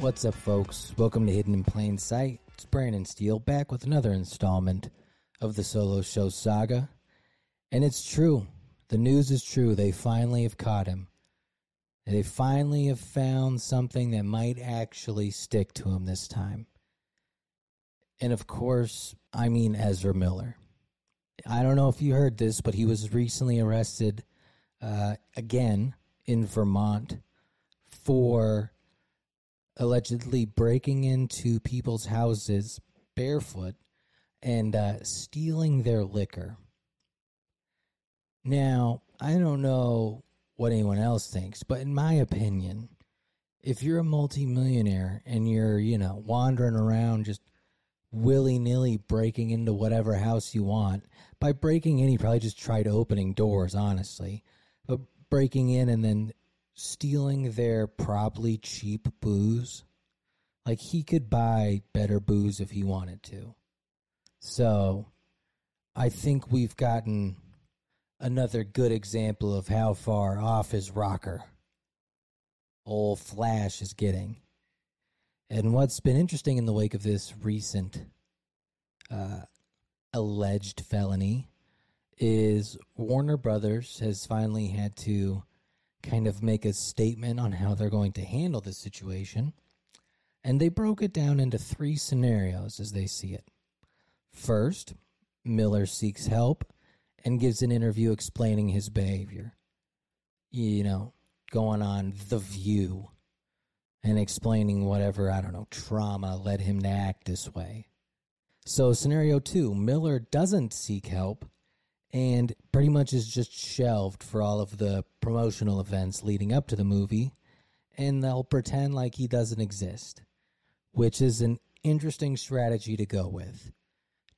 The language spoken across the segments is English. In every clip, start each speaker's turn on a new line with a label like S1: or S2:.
S1: What's up, folks? Welcome to Hidden in Plain Sight. It's Brandon Steele back with another installment of the Solo Show saga. And it's true. The news is true. They finally have caught him. They finally have found something that might actually stick to him this time. And of course, I mean Ezra Miller. I don't know if you heard this, but he was recently arrested uh, again in Vermont for allegedly breaking into people's houses barefoot and uh, stealing their liquor. Now, I don't know what anyone else thinks, but in my opinion, if you're a multimillionaire and you're, you know, wandering around just willy nilly breaking into whatever house you want, by breaking in, you probably just tried opening doors, honestly. But breaking in and then stealing their probably cheap booze. Like he could buy better booze if he wanted to. So I think we've gotten another good example of how far off his rocker old Flash is getting. And what's been interesting in the wake of this recent uh, alleged felony is Warner Brothers has finally had to kind of make a statement on how they're going to handle the situation. And they broke it down into three scenarios as they see it. First, Miller seeks help and gives an interview explaining his behavior. You know, going on The View and explaining whatever, I don't know, trauma led him to act this way. So, scenario two Miller doesn't seek help and pretty much is just shelved for all of the promotional events leading up to the movie, and they'll pretend like he doesn't exist, which is an interesting strategy to go with.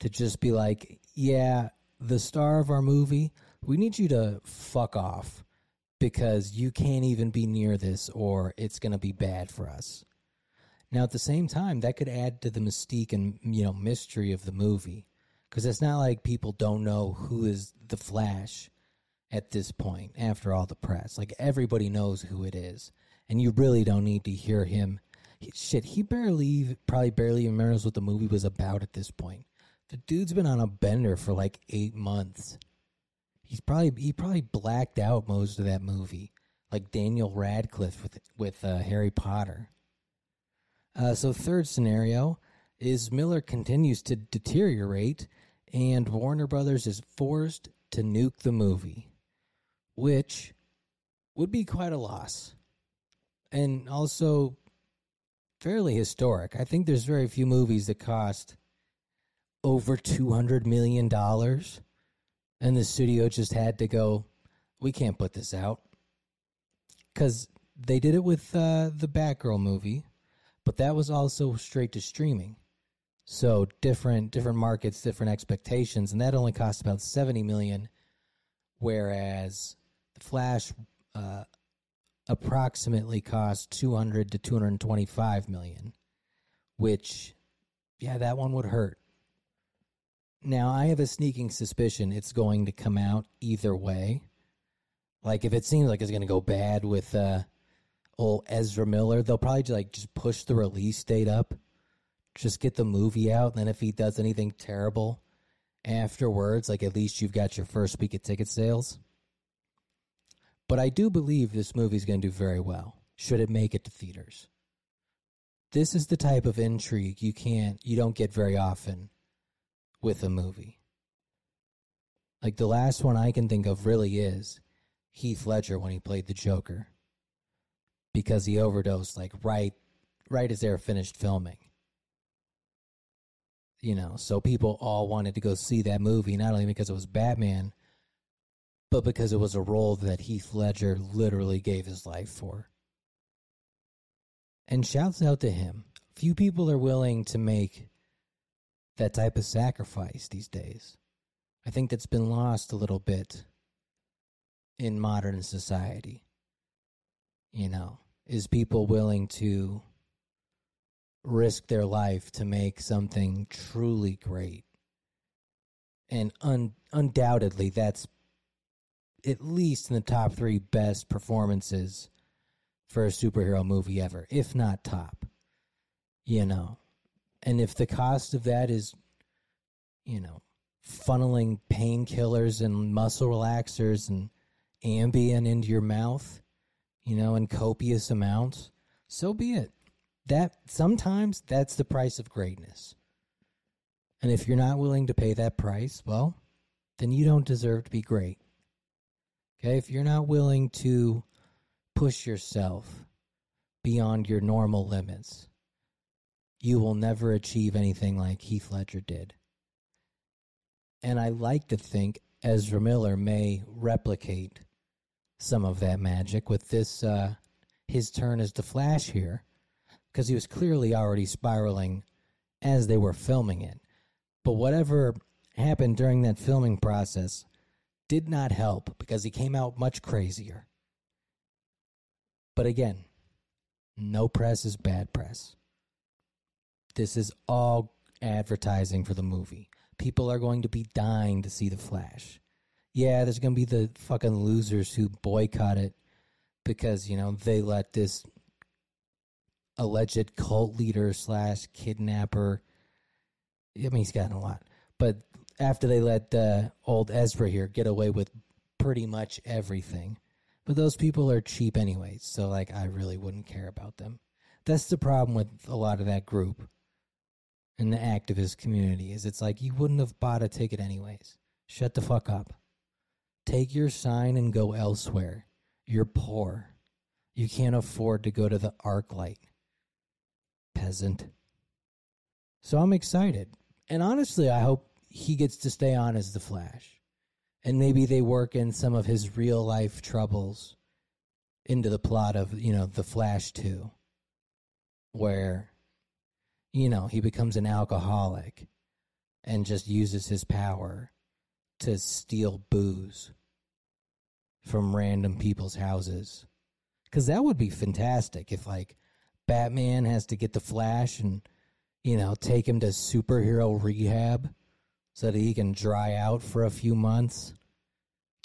S1: To just be like, yeah, the star of our movie, we need you to fuck off because you can't even be near this or it's going to be bad for us. Now, at the same time, that could add to the mystique and you know mystery of the movie because it's not like people don't know who is the Flash at this point after all the press. Like everybody knows who it is, and you really don't need to hear him. He, shit, he barely, probably barely remembers what the movie was about at this point. The dude's been on a bender for like eight months. He's probably he probably blacked out most of that movie, like Daniel Radcliffe with with uh, Harry Potter. Uh, so third scenario is Miller continues to deteriorate and Warner Brothers is forced to nuke the movie, which would be quite a loss. And also fairly historic. I think there's very few movies that cost over $200 million, and the studio just had to go, we can't put this out. Because they did it with uh, the Batgirl movie, but that was also straight to streaming. So different different markets, different expectations, and that only cost about seventy million, whereas the Flash uh, approximately cost two hundred to two hundred twenty five million, which, yeah, that one would hurt. Now I have a sneaking suspicion it's going to come out either way. Like if it seems like it's going to go bad with uh, old Ezra Miller, they'll probably just, like just push the release date up just get the movie out. And then if he does anything terrible afterwards, like at least you've got your first week of ticket sales. But I do believe this movie's going to do very well, should it make it to theaters. This is the type of intrigue you can't, you don't get very often with a movie. Like the last one I can think of really is Heath Ledger when he played the Joker. because he overdosed like right right as they were finished filming. You know, so people all wanted to go see that movie not only because it was Batman, but because it was a role that Heath Ledger literally gave his life for. And shouts out to him. Few people are willing to make that type of sacrifice these days. I think that's been lost a little bit in modern society. You know, is people willing to risk their life to make something truly great? And un- undoubtedly, that's at least in the top three best performances for a superhero movie ever, if not top. You know, and if the cost of that is, you know, funneling painkillers and muscle relaxers and Ambien into your mouth, you know, in copious amounts, so be it. That sometimes that's the price of greatness. And if you're not willing to pay that price, well, then you don't deserve to be great. Okay, if you're not willing to push yourself beyond your normal limits, you will never achieve anything like Heath Ledger did. And I like to think Ezra Miller may replicate some of that magic with this uh, his turn as the Flash here, because he was clearly already spiraling as they were filming it. But whatever happened during that filming process did not help because he came out much crazier. But again, no press is bad press. This is all advertising for the movie. People are going to be dying to see The Flash. Yeah, there's going to be the fucking losers who boycott it because, you know, they let this alleged cult leader slash kidnapper. I mean, he's gotten a lot. But after they let uh, old Ezra here get away with pretty much everything. But those people are cheap anyways, so like I really wouldn't care about them. That's the problem with a lot of that group in the activist community is it's like you wouldn't have bought a ticket anyways. Shut the fuck up. Take your sign and go elsewhere. You're poor. You can't afford to go to the ArcLight. Peasant. So I'm excited. And honestly, I hope he gets to stay on as the Flash. And maybe they work in some of his real life troubles into the plot of, you know, The Flash 2, where you know, he becomes an alcoholic and just uses his power to steal booze from random people's houses. Because that would be fantastic if, like, Batman has to get the Flash and, you know, take him to superhero rehab so that he can dry out for a few months,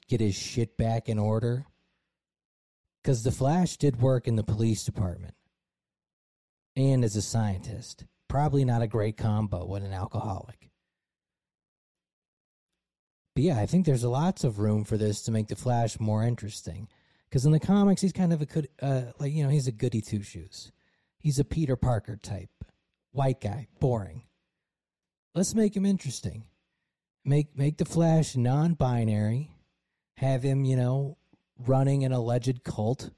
S1: get his shit back in order. Because the Flash did work in the police department and as a scientist. Probably not a great combo with an alcoholic. But yeah, I think there's lots of room for this to make the Flash more interesting. Because in the comics, he's kind of a good, uh, like you know, he's a goody two shoes. He's a Peter Parker type, white guy, boring. Let's make him interesting. Make make the Flash non-binary. Have him, you know, running an alleged cult,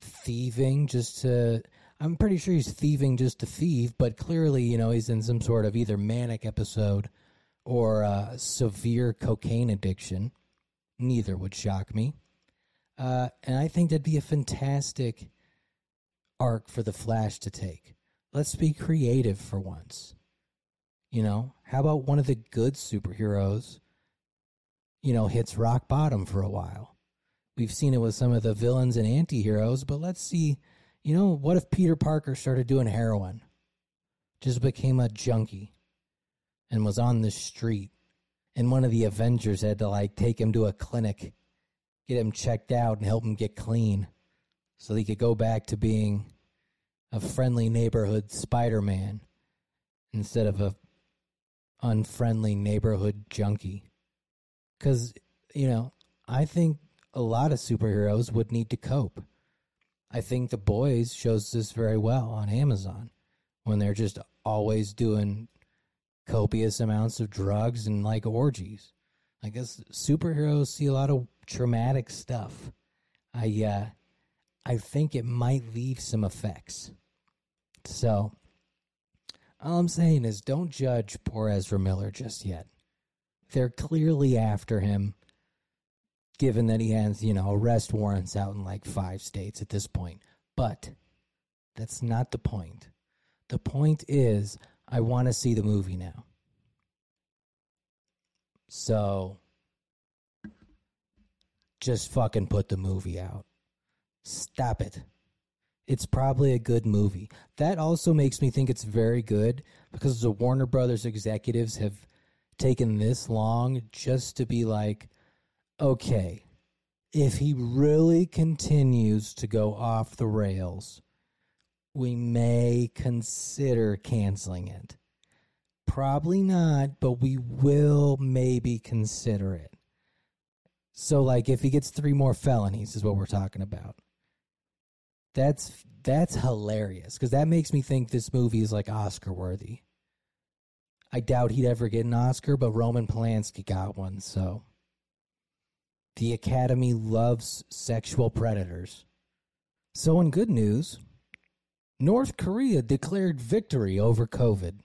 S1: thieving just to I'm pretty sure he's thieving just to thieve, but clearly, you know, he's in some sort of either manic episode or uh, severe cocaine addiction. Neither would shock me. Uh, and I think that'd be a fantastic arc for the Flash to take. Let's be creative for once. You know, how about one of the good superheroes, you know, hits rock bottom for a while? We've seen it with some of the villains and anti heroes, but let's see you know, what if Peter Parker started doing heroin? Just became a junkie and was on the street. And one of the Avengers had to like take him to a clinic, get him checked out, and help him get clean so he could go back to being a friendly neighborhood Spider Man instead of a unfriendly neighborhood junkie. Because, you know, I think a lot of superheroes would need to cope. I think The Boys shows this very well on Amazon when they're just always doing copious amounts of drugs and like orgies. I guess superheroes see a lot of traumatic stuff. I uh I think it might leave some effects. So, all I'm saying is don't judge poor Ezra Miller just yet. They're clearly after him, given that he has, you know, arrest warrants out in like five states at this point. But that's not the point. The point is, I want to see the movie now. So, just fucking put the movie out. Stop it. It's probably a good movie. That also makes me think it's very good because the Warner Brothers executives have taken this long just to be like, okay, if he really continues to go off the rails, we may consider canceling it. Probably not, but we will maybe consider it. So, like, if he gets three more felonies, is what we're talking about. That's that's hilarious because that makes me think this movie is like Oscar worthy. I doubt he'd ever get an Oscar, but Roman Polanski got one, so the Academy loves sexual predators. So, in good news, North Korea declared victory over COVID.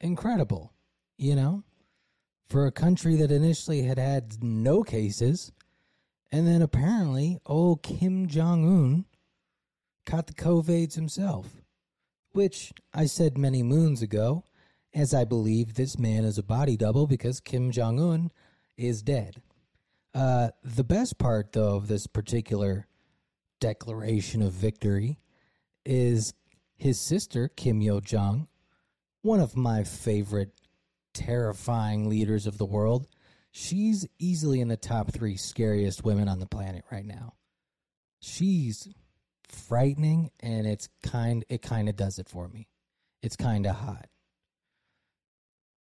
S1: Incredible, you know, for a country that initially had had no cases and then apparently, old Kim Jong un caught the COVIDs himself, which I said many moons ago, as I believe this man is a body double because Kim Jong un is dead. Uh, the best part, though, of this particular declaration of victory is his sister, Kim Yo Jong, one of my favorite terrifying leaders of the world she's easily in the top three scariest women on the planet right now. She's frightening, and it's kind. It kind of does it for me. It's kind of hot.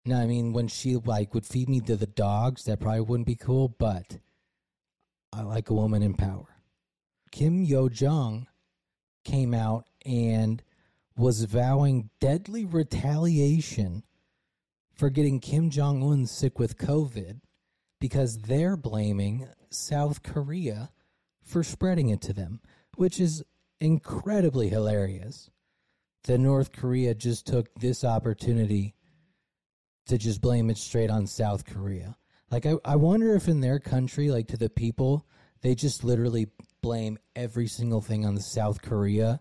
S1: Now, I mean, when she like would feed me to the dogs, that probably wouldn't be cool. But I like a woman in power. Kim Yo Jong came out and was vowing deadly retaliation for getting Kim Jong Un sick with COVID because they're blaming South Korea for spreading it to them, which is incredibly hilarious. That North Korea just took this opportunity to just blame it straight on South Korea. Like, I, I wonder if in their country, like to the people, they just literally blame every single thing on South Korea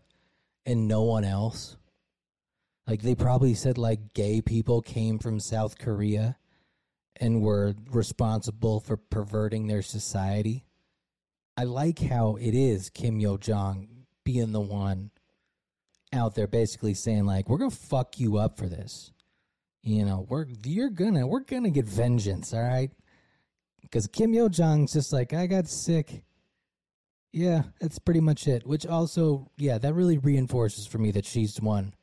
S1: and no one else. Like, they probably said, like, gay people came from South Korea and were responsible for perverting their society. I like how it is Kim Yo Jong being the one out there basically saying like we're gonna fuck you up for this. You know, we're you're gonna we're gonna get vengeance, all right? Because Kim Yo Jong's just like I got sick. Yeah, that's pretty much it. Which also, yeah, that really reinforces for me that she's the one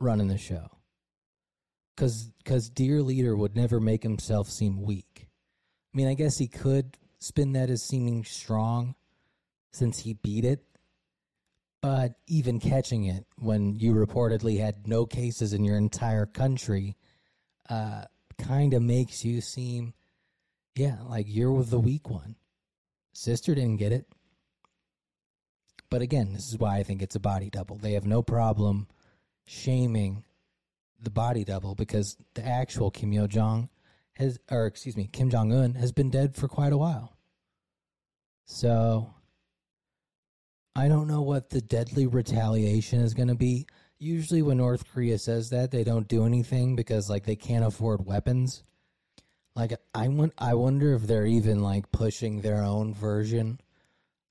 S1: running the show because because dear leader would never make himself seem weak. I mean, I guess he could spin that as seeming strong since he beat it, but even catching it when you reportedly had no cases in your entire country, uh, kind of makes you seem, yeah, like you're the weak one. Sister didn't get it. But again, this is why I think it's a body double. They have no problem shaming the body double because the actual Kim Yo Jong has, or excuse me, Kim Jong Un has been dead for quite a while. So I don't know what the deadly retaliation is going to be. Usually, when North Korea says that, they don't do anything because like they can't afford weapons. Like I want, I wonder if they're even like pushing their own version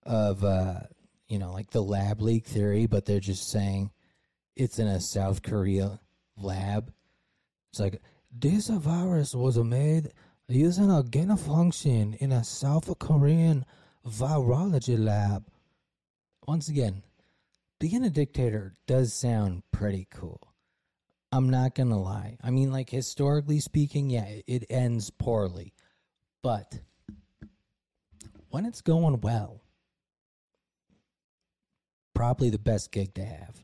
S1: of, uh, you know, like the lab leak theory, but they're just saying it's in a South Korea lab. It's like this virus was made using a gain of function in a South Korean virology lab. Once again, being a dictator does sound pretty cool. I'm not gonna lie. I mean, like historically speaking, yeah, it ends poorly, but when it's going well, probably the best gig to have.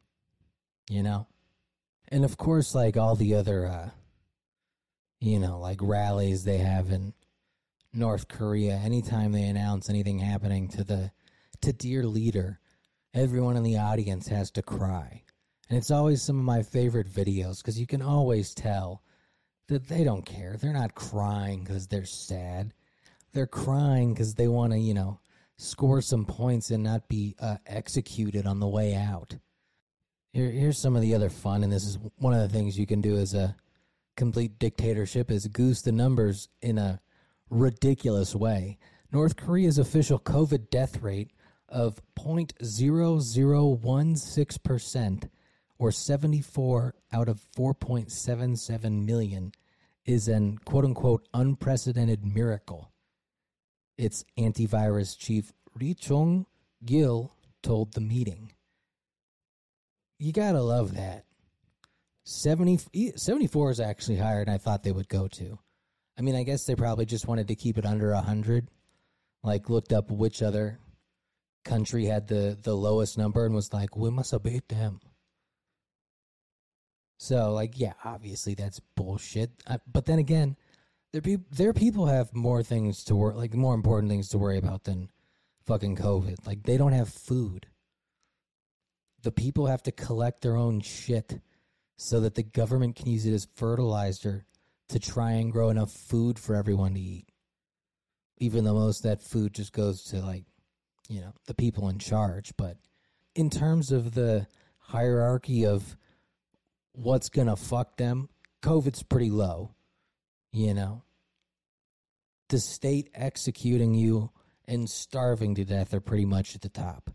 S1: You know and of course, like all the other, uh, you know, like rallies they have in North Korea, anytime they announce anything happening to the to Dear Leader, everyone in the audience has to cry. And it's always some of my favorite videos because you can always tell that they don't care. They're not crying because they're sad. They're crying because they want to, you know, score some points and not be uh, executed on the way out. Here, here's some of the other fun, and this is one of the things you can do as a complete dictatorship is goose the numbers in a ridiculous way. North Korea's official COVID death rate of 0.0016% or 74 out of 4.77 million is an quote unquote unprecedented miracle. Its antivirus chief Ri Chong Gil told the meeting. You gotta love that. 70, 74 is actually higher than I thought they would go to. I mean, I guess they probably just wanted to keep it under 100. Like, looked up which other country had the, the lowest number and was like, we must beat them. So, like, yeah, obviously that's bullshit. Uh, but then again, their, pe- their people have more things to worry, like, more important things to worry about than fucking COVID. Like, they don't have food. The people have to collect their own shit so that the government can use it as fertilizer to try and grow enough food for everyone to eat. Even though most that food just goes to, like, you know, the people in charge. But in terms of the hierarchy of what's to fuck them, COVID's pretty low, you know. The state executing you and starving to death are pretty much at the top.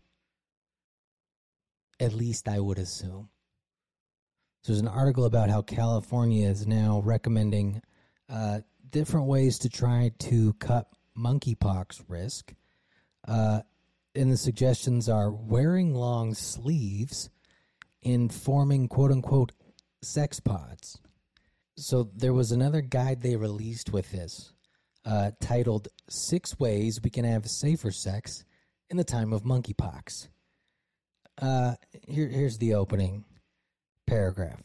S1: At least I would assume. So there's an article about how California is now recommending uh, different ways to try to cut monkeypox risk. Uh, and the suggestions are wearing long sleeves and forming quote unquote sex pods. So there was another guide they released with this uh, titled Six Ways We Can Have Safer Sex in the Time of Monkeypox. Uh, here, here's the opening paragraph.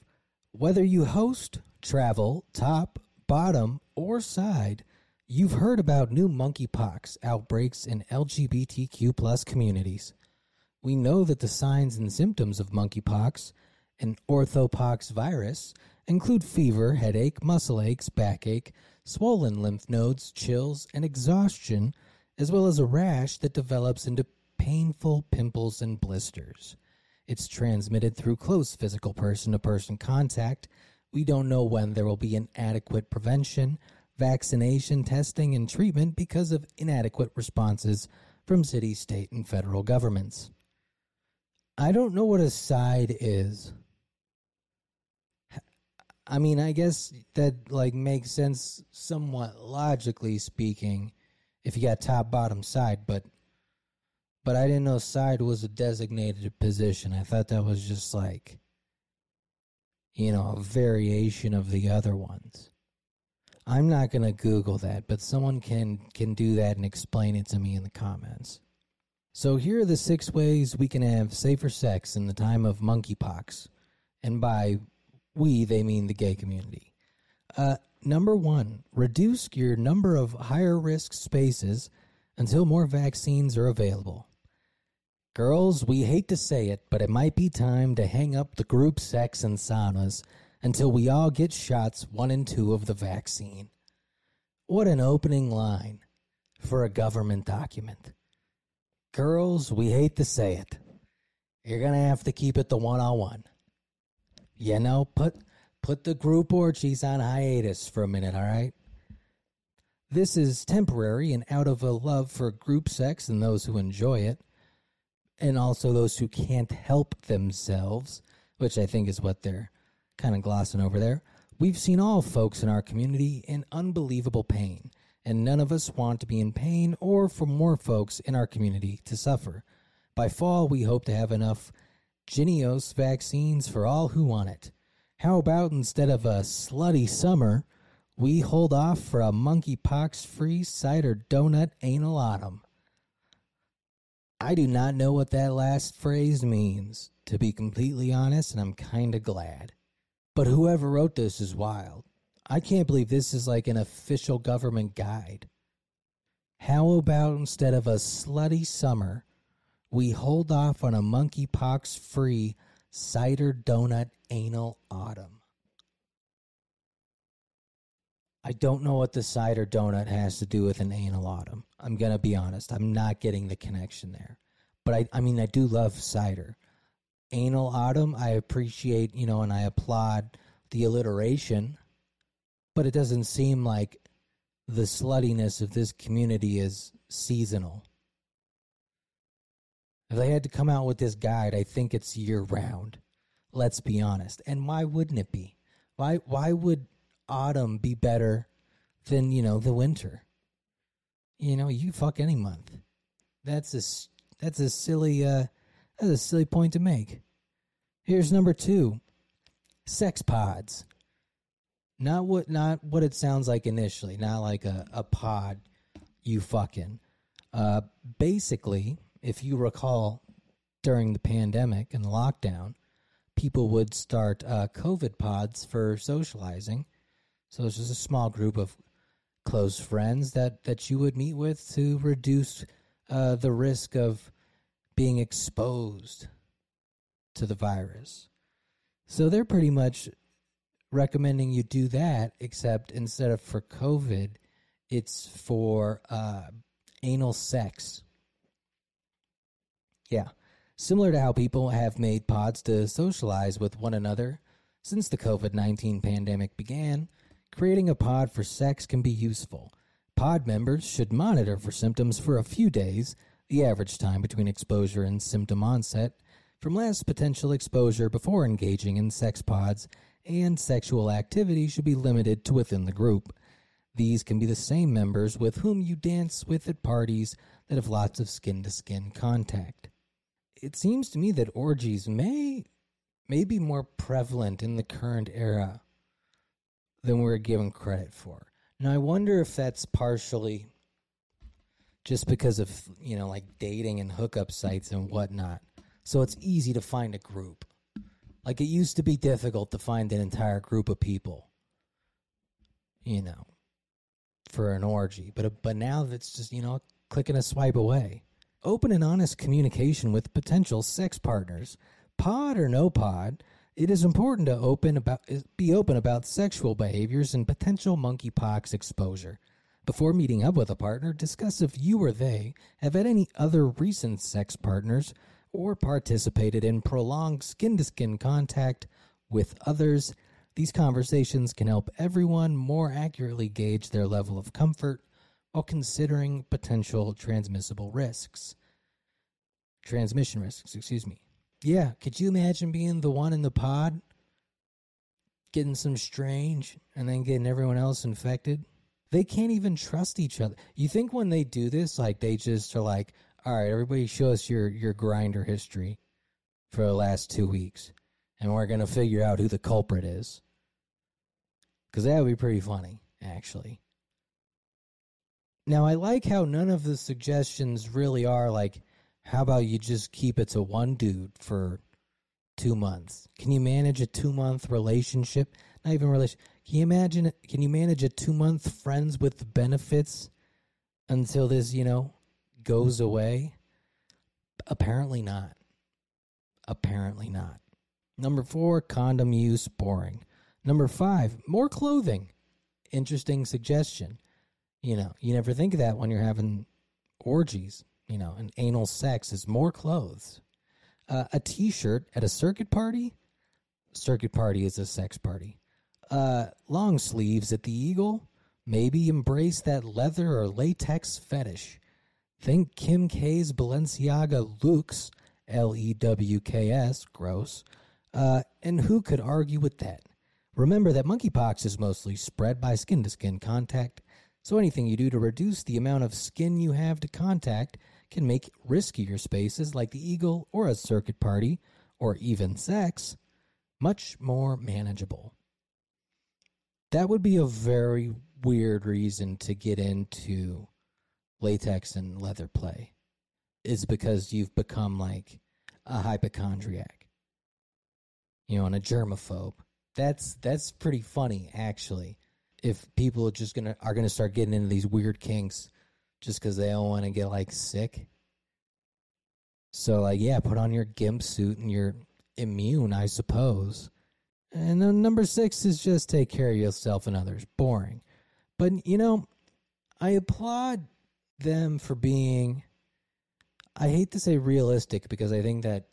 S1: Whether you host, travel, top, bottom, or side, you've heard about new monkeypox outbreaks in LGBTQ plus communities. We know that the signs and symptoms of monkeypox and orthopox virus include fever, headache, muscle aches, backache, swollen lymph nodes, chills, and exhaustion, as well as a rash that develops into painful pimples and blisters. It's transmitted through close physical person to person contact. We don't know when there will be an adequate prevention, vaccination, testing, and treatment because of inadequate responses from city, state, and federal governments. I don't know what a side is. I mean, I guess that like makes sense somewhat logically speaking if you got top bottom side, but but I didn't know side was a designated position. I thought that was just like you know, a variation of the other ones. I'm not going to google that, but someone can can do that and explain it to me in the comments. So here are the six ways we can have safer sex in the time of monkeypox. And by we, they mean the gay community. Uh, number one, reduce your number of higher risk spaces until more vaccines are available. Girls, we hate to say it, but it might be time to hang up the group sex and saunas until we all get shots one and two of the vaccine. What an opening line for a government document. Girls, we hate to say it. You're going to have to keep it the one on one. You know, put put the group orgies on hiatus for a minute, all right? This is temporary and out of a love for group sex and those who enjoy it, and also those who can't help themselves, which I think is what they're kind of glossing over there. We've seen all folks in our community in unbelievable pain, and none of us want to be in pain or for more folks in our community to suffer. By fall, we hope to have enough Jynneos vaccines for all who want it. How about instead of a slutty summer, we hold off for a monkeypox free cider donut anal autumn? I do not know what that last phrase means, to be completely honest, and I'm kind of glad. But whoever wrote this is wild. I can't believe this is like an official government guide. How about instead of a slutty summer, we hold off on a monkeypox free cider donut anal autumn. I don't know what the cider donut has to do with an anal autumn. I'm to be honest. I'm not getting the connection there. But I, I mean, I do love cider. Anal autumn, I appreciate, you know, and I applaud the alliteration, but it doesn't seem like the sluttiness of this community is seasonal. If they had to come out with this guide, I think it's year round. Let's be honest. And why wouldn't it be? Why why would autumn be better than, you know, the winter? You know, you fuck any month. That's a that's a silly uh that's a silly point to make. Here's number 2. Sex pods. Not what not what it sounds like initially, not like a, a pod you fucking. Uh basically, if you recall during the pandemic and the lockdown, people would start uh, COVID pods for socializing. So it's just a small group of close friends that, that you would meet with to reduce uh, the risk of being exposed to the virus. So they're pretty much recommending you do that, except instead of for COVID, it's for uh, anal sex. Yeah. Similar to how people have made pods to socialize with one another since the COVID 19 pandemic began, creating a pod for sex can be useful. Pod members should monitor for symptoms for a few days, the average time between exposure and symptom onset, from last potential exposure before engaging in sex pods, and sexual activity should be limited to within the group. These can be the same members with whom you dance with at parties that have lots of skin to skin contact. It seems to me that orgies may may be more prevalent in the current era than we're given credit for. Now I wonder if that's partially just because of you know like dating and hookup sites and whatnot. So it's easy to find a group. Like it used to be difficult to find an entire group of people. You know, for an orgy, but but now that's just you know clicking a swipe away. Open and honest communication with potential sex partners, pod or no pod. It is important to open about be open about sexual behaviors and potential monkeypox exposure. Before meeting up with a partner, discuss if you or they have had any other recent sex partners or participated in prolonged skin to skin contact with others. These conversations can help everyone more accurately gauge their level of comfort while considering potential transmissible risks. Transmission risks, excuse me. Yeah, could you imagine being the one in the pod getting some strange and then getting everyone else infected? They can't even trust each other. You think when they do this, like they just are like, all right, everybody show us your, your Grindr history for the last two weeks, and we're to figure out who the culprit is. Because that would be pretty funny, actually. Now, I like how none of the suggestions really are like, how about you just keep it to one dude for two months? Can you manage a two month relationship? Not even relation. Can you imagine? Can you manage a two month friends with benefits until this, you know, goes away? Apparently not. Apparently not. Number four, condom use boring. Number five, more clothing. Interesting suggestion. You know, you never think of that when you're having orgies you know, an anal sex is more clothes. Uh, a T-shirt at a circuit party. Circuit party is a sex party. Uh, long sleeves at the Eagle. Maybe embrace that leather or latex fetish. Think Kim K's Balenciaga Lewks, L E W K S, gross. Uh, and who could argue with that? Remember that monkeypox is mostly spread by skin to skin contact, so anything you do to reduce the amount of skin you have to contact can make riskier spaces like the Eagle or a circuit party or even sex much more manageable. That would be a very weird reason to get into latex and leather play, is because you've become like a hypochondriac, you know, and a germaphobe. That's that's pretty funny, actually. If people are just gonna are gonna start getting into these weird kinks just because they don't want to get like sick. So, like, yeah, put on your gimp suit and you're immune, I suppose. And then number six is just take care of yourself and others. Boring. But, you know, I applaud them for being, I hate to say realistic because I think that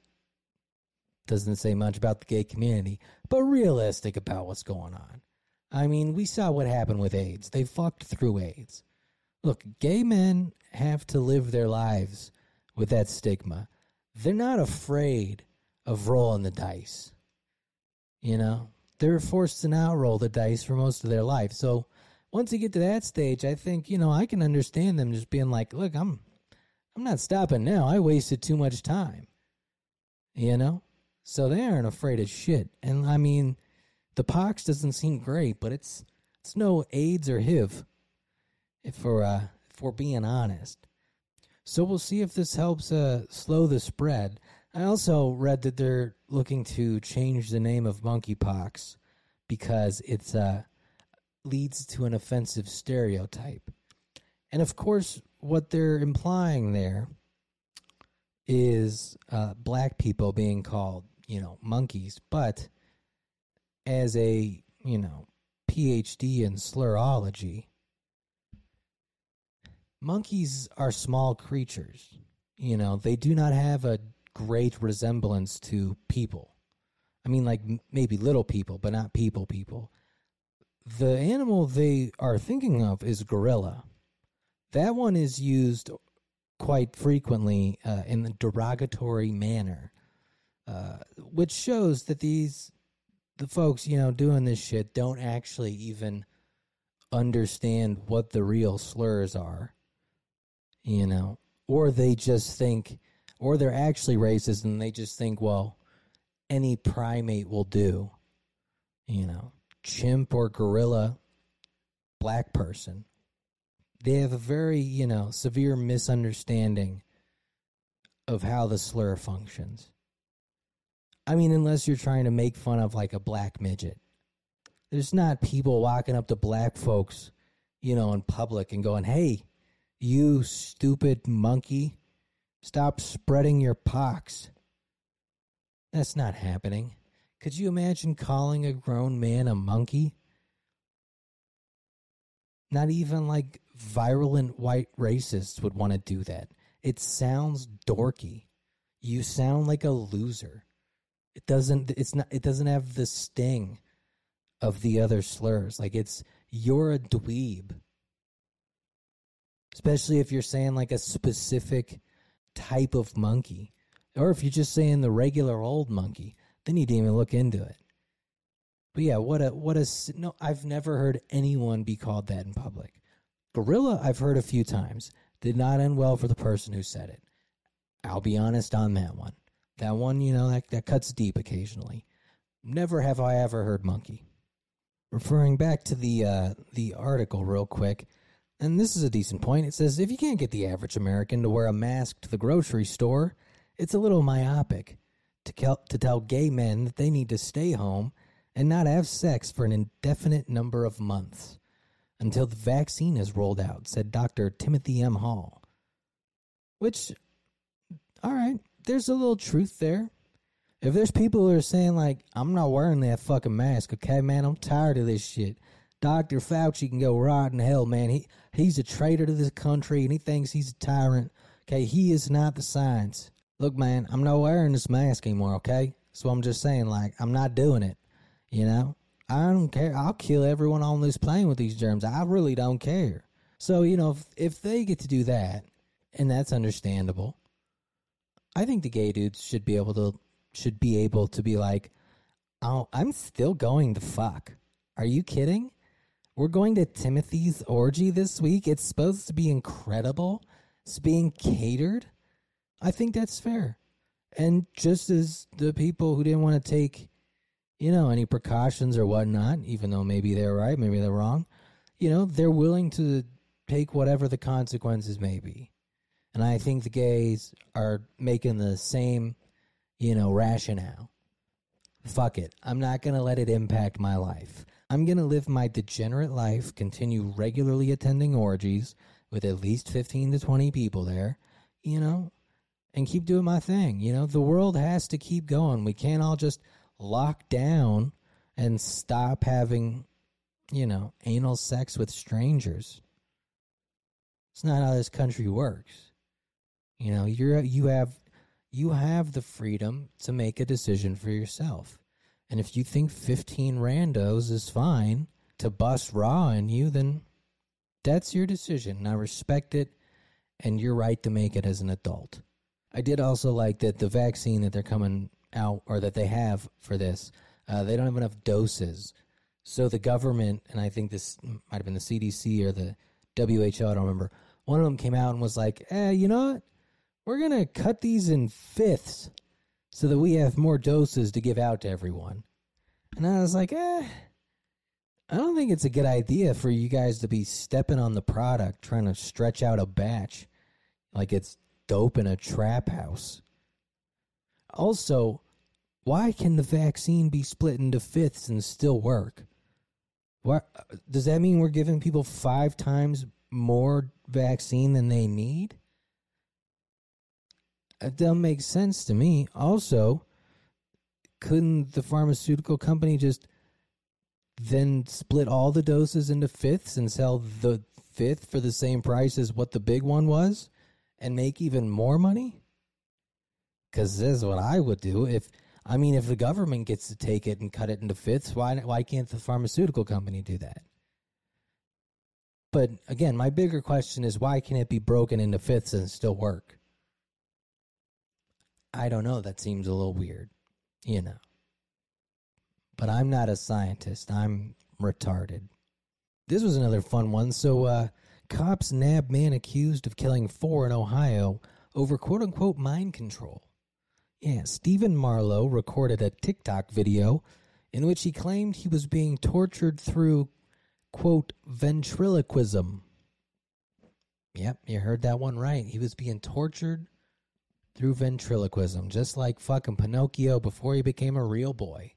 S1: doesn't say much about the gay community, but realistic about what's going on. I mean, we saw what happened with AIDS. They fucked through AIDS. Look, gay men have to live their lives with that stigma. They're not afraid of rolling the dice. You know, they're forced to now roll the dice for most of their life. So once you get to that stage, I think you know I can understand them just being like, "Look, I'm, I'm not stopping now. I wasted too much time." You know, so they aren't afraid of shit. And I mean, the pox doesn't seem great, but it's it's no AIDS or HIV. If we're uh, if we're being honest, so we'll see if this helps uh, slow the spread. I also read that they're looking to change the name of monkeypox because it's uh, leads to an offensive stereotype. And of course, what they're implying there is uh, black people being called, you know, monkeys. But as a, you know, PhD in slurology, monkeys are small creatures. You know, they do not have a great resemblance to people. I mean, like maybe little people, but not people people. The animal they are thinking of is gorilla. That one is used quite frequently uh, in a derogatory manner, uh, which shows that these the folks you know doing this shit don't actually even understand what the real slurs are, you know, or they just think or they're actually racist and they just think, well, any primate will do. You know, chimp or gorilla, black person. They have a very, you know, severe misunderstanding of how the slur functions. I mean, unless you're trying to make fun of like a black midget. There's not people walking up to black folks, you know, in public and going, hey, you stupid monkey Stop spreading your pox. That's not happening. Could you imagine calling a grown man a monkey? Not even like virulent white racists would want to do that. It sounds dorky. You sound like a loser. It doesn't it's not it doesn't have the sting of the other slurs. Like it's you're a dweeb. Especially if you're saying like a specific type of monkey. Or if you're just saying the regular old monkey, then you didn't even look into it. But yeah, what a what a no. I've never heard anyone be called that in public. Gorilla, I've heard a few times. Did not end well for the person who said it. I'll be honest on that one. That one, you know, that that cuts deep occasionally. Never have I ever heard monkey. Referring back to the uh, the article real quick, and this is a decent point. It says if you can't get the average American to wear a mask to the grocery store, it's a little myopic to, kel- to tell gay men that they need to stay home and not have sex for an indefinite number of months until the vaccine is rolled out, said Dr. Timothy M. Hall. Which, all right, there's a little truth there. If there's people who are saying, like, I'm not wearing that fucking mask, okay, man, I'm tired of this shit. Dr. Fauci can go right in hell, man. He he's a traitor to this country and he thinks he's a tyrant. Okay, he is not the science. Look, man, I'm not wearing this mask anymore, okay? So I'm just saying, like, I'm not doing it. You know? I don't care. I'll kill everyone on this plane with these germs. I really don't care. So, you know, if, if they get to do that, and that's understandable, I think the gay dudes should be able to should be able to be like, oh, I'm still going the fuck. Are you kidding? We're going to Timothy's orgy this week. It's supposed to be incredible. It's being catered. I think that's fair. And just as the people who didn't want to take, you know, any precautions or whatnot, even though maybe they're right, maybe they're wrong, you know, they're willing to take whatever the consequences may be. And I think the gays are making the same, you know, rationale. Fuck it. I'm not going to let it impact my life. I'm going to live my degenerate life, continue regularly attending orgies with at least 15 to 20 people there, you know, and keep doing my thing. You know, the world has to keep going. We can't all just lock down and stop having, you know, anal sex with strangers. It's not how this country works. You know, you're you have you have the freedom to make a decision for yourself. And if you think 15 randos is fine to bust raw in you, then that's your decision. And I respect it and you're right to make it as an adult. I did also like that the vaccine that they're coming out or that they have for this, uh, they don't have enough doses. So the government, and I think this might have been the CDC or the WHO, I don't remember, one of them came out and was like, eh, you know what? We're going to cut these in fifths so that we have more doses to give out to everyone. And I was like, eh, I don't think it's a good idea for you guys to be stepping on the product, trying to stretch out a batch like it's dope in a trap house. Also, why can the vaccine be split into fifths and still work? What does that mean? We're giving people five times more vaccine than they need? It doesn't make sense to me. Also, couldn't the pharmaceutical company just then split all the doses into fifths and sell the fifth for the same price as what the big one was and make even more money? Because this is what I would do if I mean if the government gets to take it and cut it into fifths, why why can't the pharmaceutical company do that? But again, my bigger question is why can it be broken into fifths and still work? I don't know. That seems a little weird, you know. But I'm not a scientist. I'm retarded. This was another fun one. So, uh, cops nab man accused of killing four in Ohio over quote unquote mind control. Yeah, Stephen Marlowe recorded a TikTok video in which he claimed he was being tortured through quote, ventriloquism. Yep, you heard that one right. He was being tortured through ventriloquism, just like fucking Pinocchio before he became a real boy.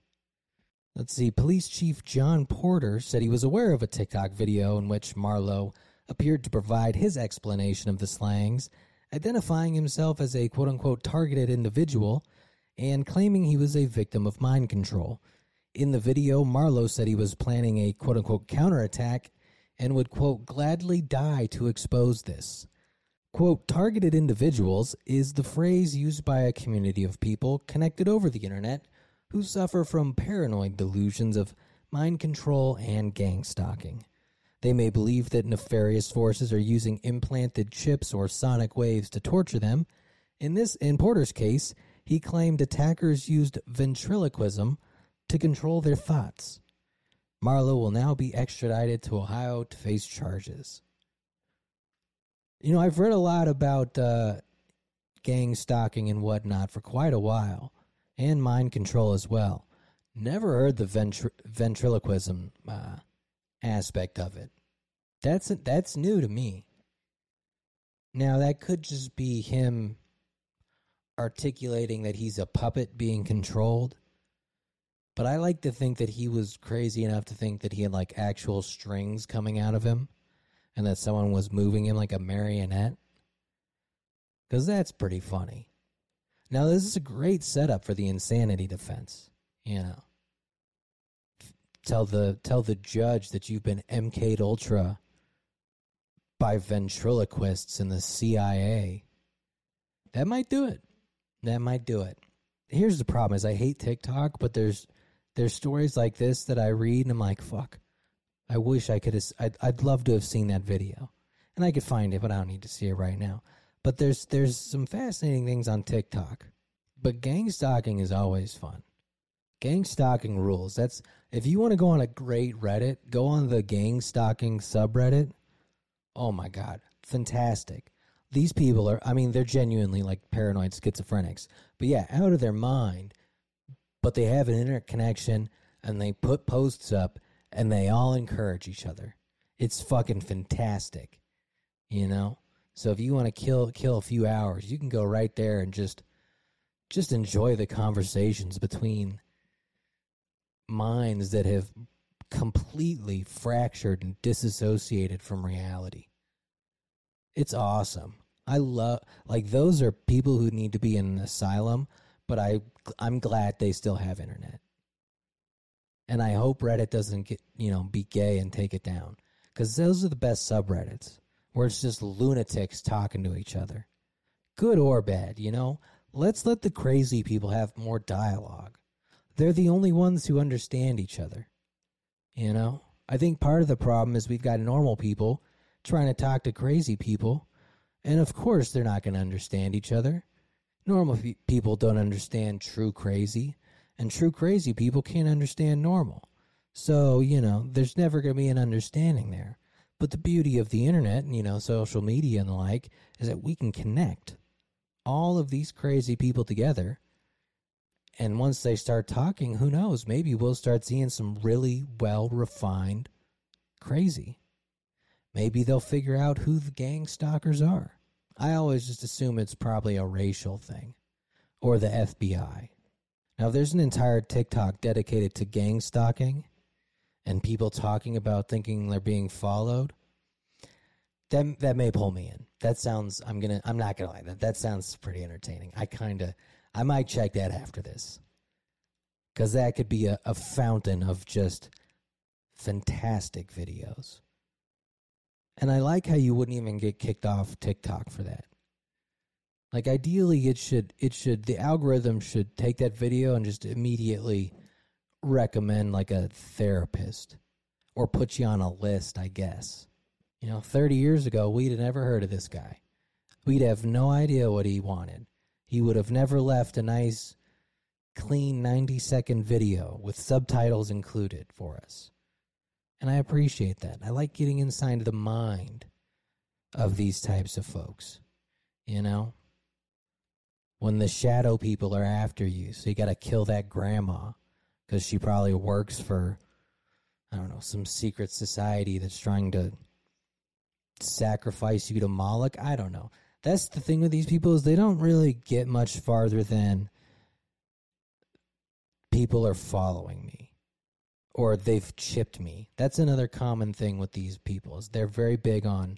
S1: Let's see, Police Chief John Porter said he was aware of a TikTok video in which Marlowe appeared to provide his explanation of the slangs, identifying himself as a quote unquote targeted individual and claiming he was a victim of mind control. In the video, Marlowe said he was planning a quote unquote counterattack and would quote gladly die to expose this. Quote, targeted individuals is the phrase used by a community of people connected over the internet who suffer from paranoid delusions of mind control and gang stalking. They may believe that nefarious forces are using implanted chips or sonic waves to torture them. In this in Porter's case, he claimed attackers used ventriloquism to control their thoughts. Marlowe will now be extradited to Ohio to face charges. You know, I've read a lot about uh, gang stalking and whatnot for quite a while, and mind control as well. Never heard the ventri- ventriloquism uh, aspect of it. That's that's new to me. Now that could just be him articulating that he's a puppet being controlled but I like to think that he was crazy enough to think that he had like actual strings coming out of him and that someone was moving him like a marionette. Because that's pretty funny. Now, this is a great setup for the insanity defense. You know, tell the tell the judge that you've been MK'd ultra by ventriloquists in the CIA. That might do it. That might do it. Here's the problem: is I hate TikTok, but there's there's stories like this that I read and I'm like, fuck. I wish I could have, I'd, I'd love to have seen that video. And I could find it, but I don't need to see it right now. But there's there's some fascinating things on TikTok. But gang stalking is always fun. Gang stalking rules. That's if you want to go on a great Reddit, go on the gang stalking subreddit. Oh my god, fantastic. These people are I mean, they're genuinely like paranoid schizophrenics. But yeah, out of their mind but they have an internet connection and they put posts up and they all encourage each other. It's fucking fantastic, you know. So if you want to kill kill a few hours, you can go right there and just just enjoy the conversations between minds that have completely fractured and disassociated from reality. It's awesome. I love like those are people who need to be in an asylum, but I I'm glad they still have internet. And I hope Reddit doesn't get, you know, be gay and take it down cuz those are the best subreddits where it's just lunatics talking to each other. Good or bad, you know? Let's let the crazy people have more dialogue. They're the only ones who understand each other. You know? I think part of the problem is we've got normal people trying to talk to crazy people, and of course they're not going to understand each other. Normal pe- people don't understand true crazy, and true crazy people can't understand normal. So, you know, there's never going to be an understanding there. But the beauty of the internet and, you know, social media and the like is that we can connect all of these crazy people together. And once they start talking, who knows? Maybe we'll start seeing some really well refined crazy. Maybe they'll figure out who the gang stalkers are. I always just assume it's probably a racial thing or the FBI. Now, if there's an entire TikTok dedicated to gang stalking and people talking about thinking they're being followed, that that may pull me in. That sounds. I'm gonna. I'm not gonna lie. That that sounds pretty entertaining. I kind of. I might check that after this, because that could be a, a fountain of just fantastic videos. And I like how you wouldn't even get kicked off TikTok for that. Like ideally it should it should the algorithm should take that video and just immediately recommend like a therapist or put you on a list, I guess. You know, 30 years ago, we'd have never heard of this guy. We'd have no idea what he wanted. He would have never left a nice, clean 90 second video with subtitles included for us. And I appreciate that. I like getting inside the mind of these types of folks. You know? When the shadow people are after you, so you got to kill that grandma because she probably works for, I don't know, some secret society that's trying to sacrifice you to Moloch. I don't know. That's the thing with these people is they don't really get much farther than people are following me or they've chipped me. That's another common thing with these people is they're very big on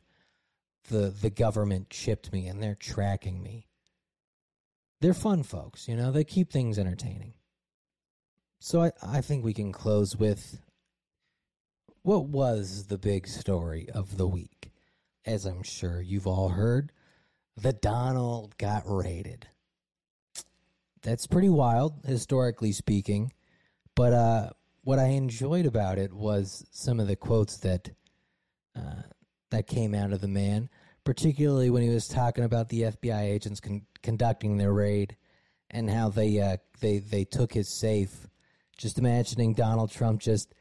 S1: the the government chipped me and they're tracking me. They're fun folks, you know, they keep things entertaining. So I, I think we can close with what was the big story of the week. As I'm sure you've all heard, the Donald got raided. That's pretty wild, historically speaking. But uh, what I enjoyed about it was some of the quotes that uh, that came out of the man, particularly when he was talking about the FBI agents con- conducting their raid and how they uh, they they took his safe. Just imagining Donald Trump just,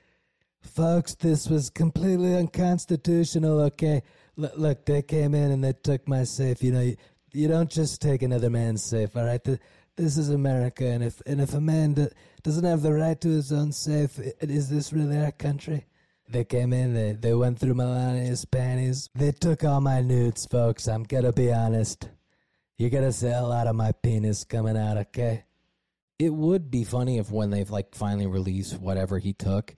S1: folks, this was completely unconstitutional. Okay, L- look, they came in and they took my safe. You know, you, you don't just take another man's safe. All right, the, this is America, and if and if a man do, doesn't have the right to his own safe, is this really our country? They came in, they they went through Melania's panties. They took all my nudes, folks. I'm gonna be honest. You're gonna see a lot of my penis coming out, okay? It would be funny if when they've like finally released whatever he took,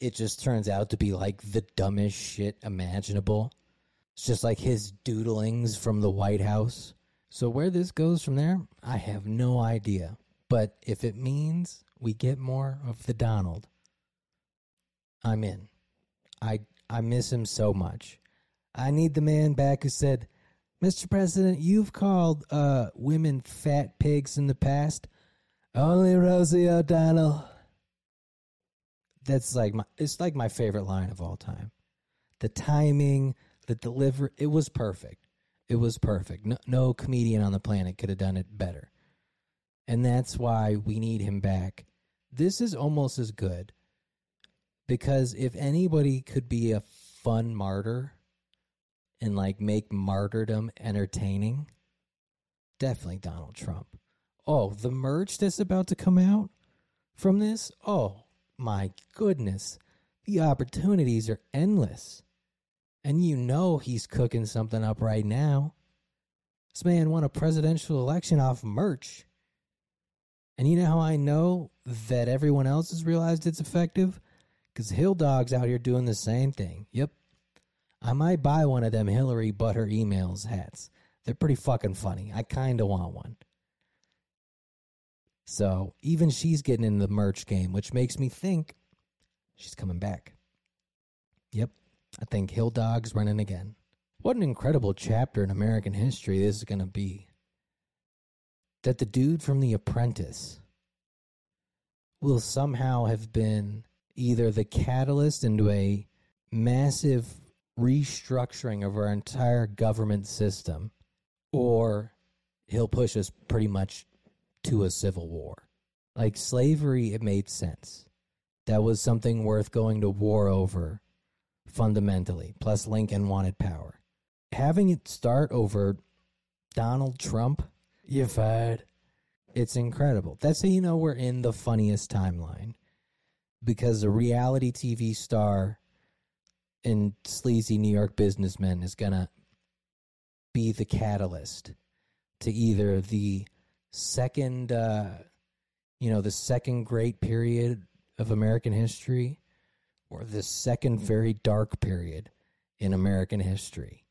S1: it just turns out to be like the dumbest shit imaginable. It's just like his doodlings from the White House. So where this goes from there, I have no idea. But if it means we get more of the Donald, I'm in. I I miss him so much. I need the man back who said, "Mr. President, you've called uh, women fat pigs in the past. Only Rosie O'Donnell." That's like my it's like my favorite line of all time. The timing, the delivery, it was perfect. It was perfect. No, no comedian on the planet could have done it better. And that's why we need him back. This is almost as good because if anybody could be a fun martyr and like make martyrdom entertaining, definitely Donald Trump. Oh, the merch that's about to come out from this? Oh, my goodness. The opportunities are endless. And you know he's cooking something up right now. This man won a presidential election off merch. And you know how I know that everyone else has realized it's effective? Because Hill Dog's out here doing the same thing. Yep. I might buy one of them Hillary But her emails hats. They're pretty fucking funny. I kind of want one. So even she's getting in the merch game, which makes me think she's coming back. Yep, I think Hill Dog's running again. What an incredible chapter in American history this is going to be. That the dude from The Apprentice will somehow have been either the catalyst into a massive restructuring of our entire government system, or he'll push us pretty much to a civil war. Like slavery, it made sense. That was something worth going to war over fundamentally. Plus, Lincoln wanted power. Having it start over Donald Trump, you're fired. It's incredible. That's how you know we're in the funniest timeline. Because a reality TV star and sleazy New York businessman is going to be the catalyst to either the second, uh, you know, the second great period of American history or the second very dark period in American history.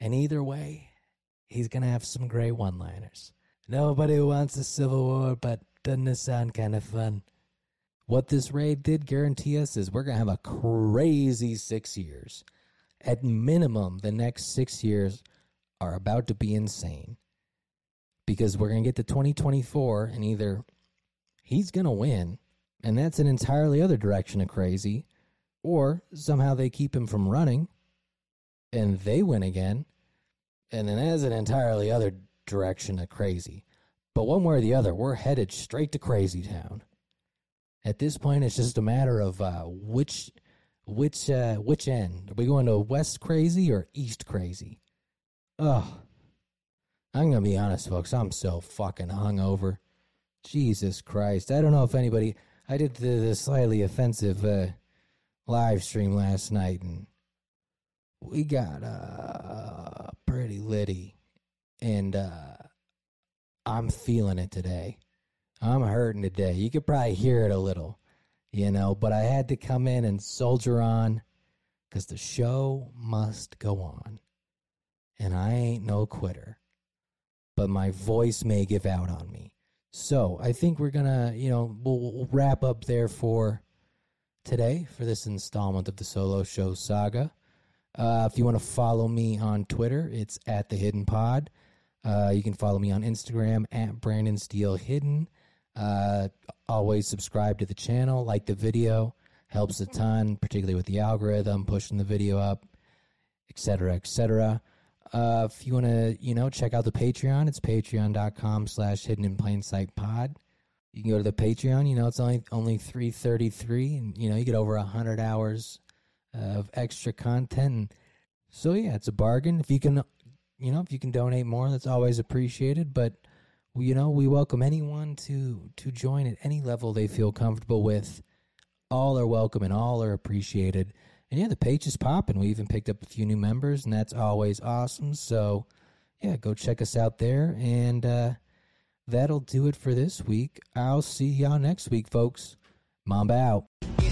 S1: And either way, he's going to have some great one liners. Nobody wants a civil war, but doesn't it sound kind of fun? What this raid did guarantee us is we're going to have a crazy six years. At minimum, the next six years are about to be insane because we're going to get to 2024 and either he's going to win, and that's an entirely other direction of crazy, or somehow they keep him from running and they win again, and then that's an entirely other direction of crazy. But one way or the other, we're headed straight to crazy town. At this point, it's just a matter of uh, which which uh, which end. Are we going to west crazy or east crazy? Ugh. I'm gonna be honest, folks. I'm so fucking hungover. Jesus Christ. I don't know if anybody. I did the, the slightly offensive uh, live stream last night, and we got uh, pretty litty, and uh, I'm feeling it today. I'm hurting today. You could probably hear it a little, you know, but I had to come in and soldier on because the show must go on. And I ain't no quitter, but my voice may give out on me. So I think we're going to, you know, we'll, we'll wrap up there for today for this installment of the Solo Show Saga. Uh, if you want to follow me on Twitter, it's at the Hidden Pod. Uh, you can follow me on Instagram at Brandon Steele Hidden. Uh, always subscribe to the channel, like the video, helps a ton, particularly with the algorithm, pushing the video up, etc., etc. Uh, if you want to, you know, check out the Patreon, it's patreon.com slash hidden in plain sight pod. You can go to the Patreon, you know, it's only only 333 and, you know, you get over 100 hours of extra content. And so, yeah, it's a bargain. If you can, you know, if you can donate more, that's always appreciated. But you know, we welcome anyone to to join at any level they feel comfortable with. All are welcome and all are appreciated. And yeah, the page is popping. We even picked up a few new members, and that's always awesome. So yeah, go check us out there. And uh, that'll do it for this week. I'll see y'all next week, folks. Mamba out.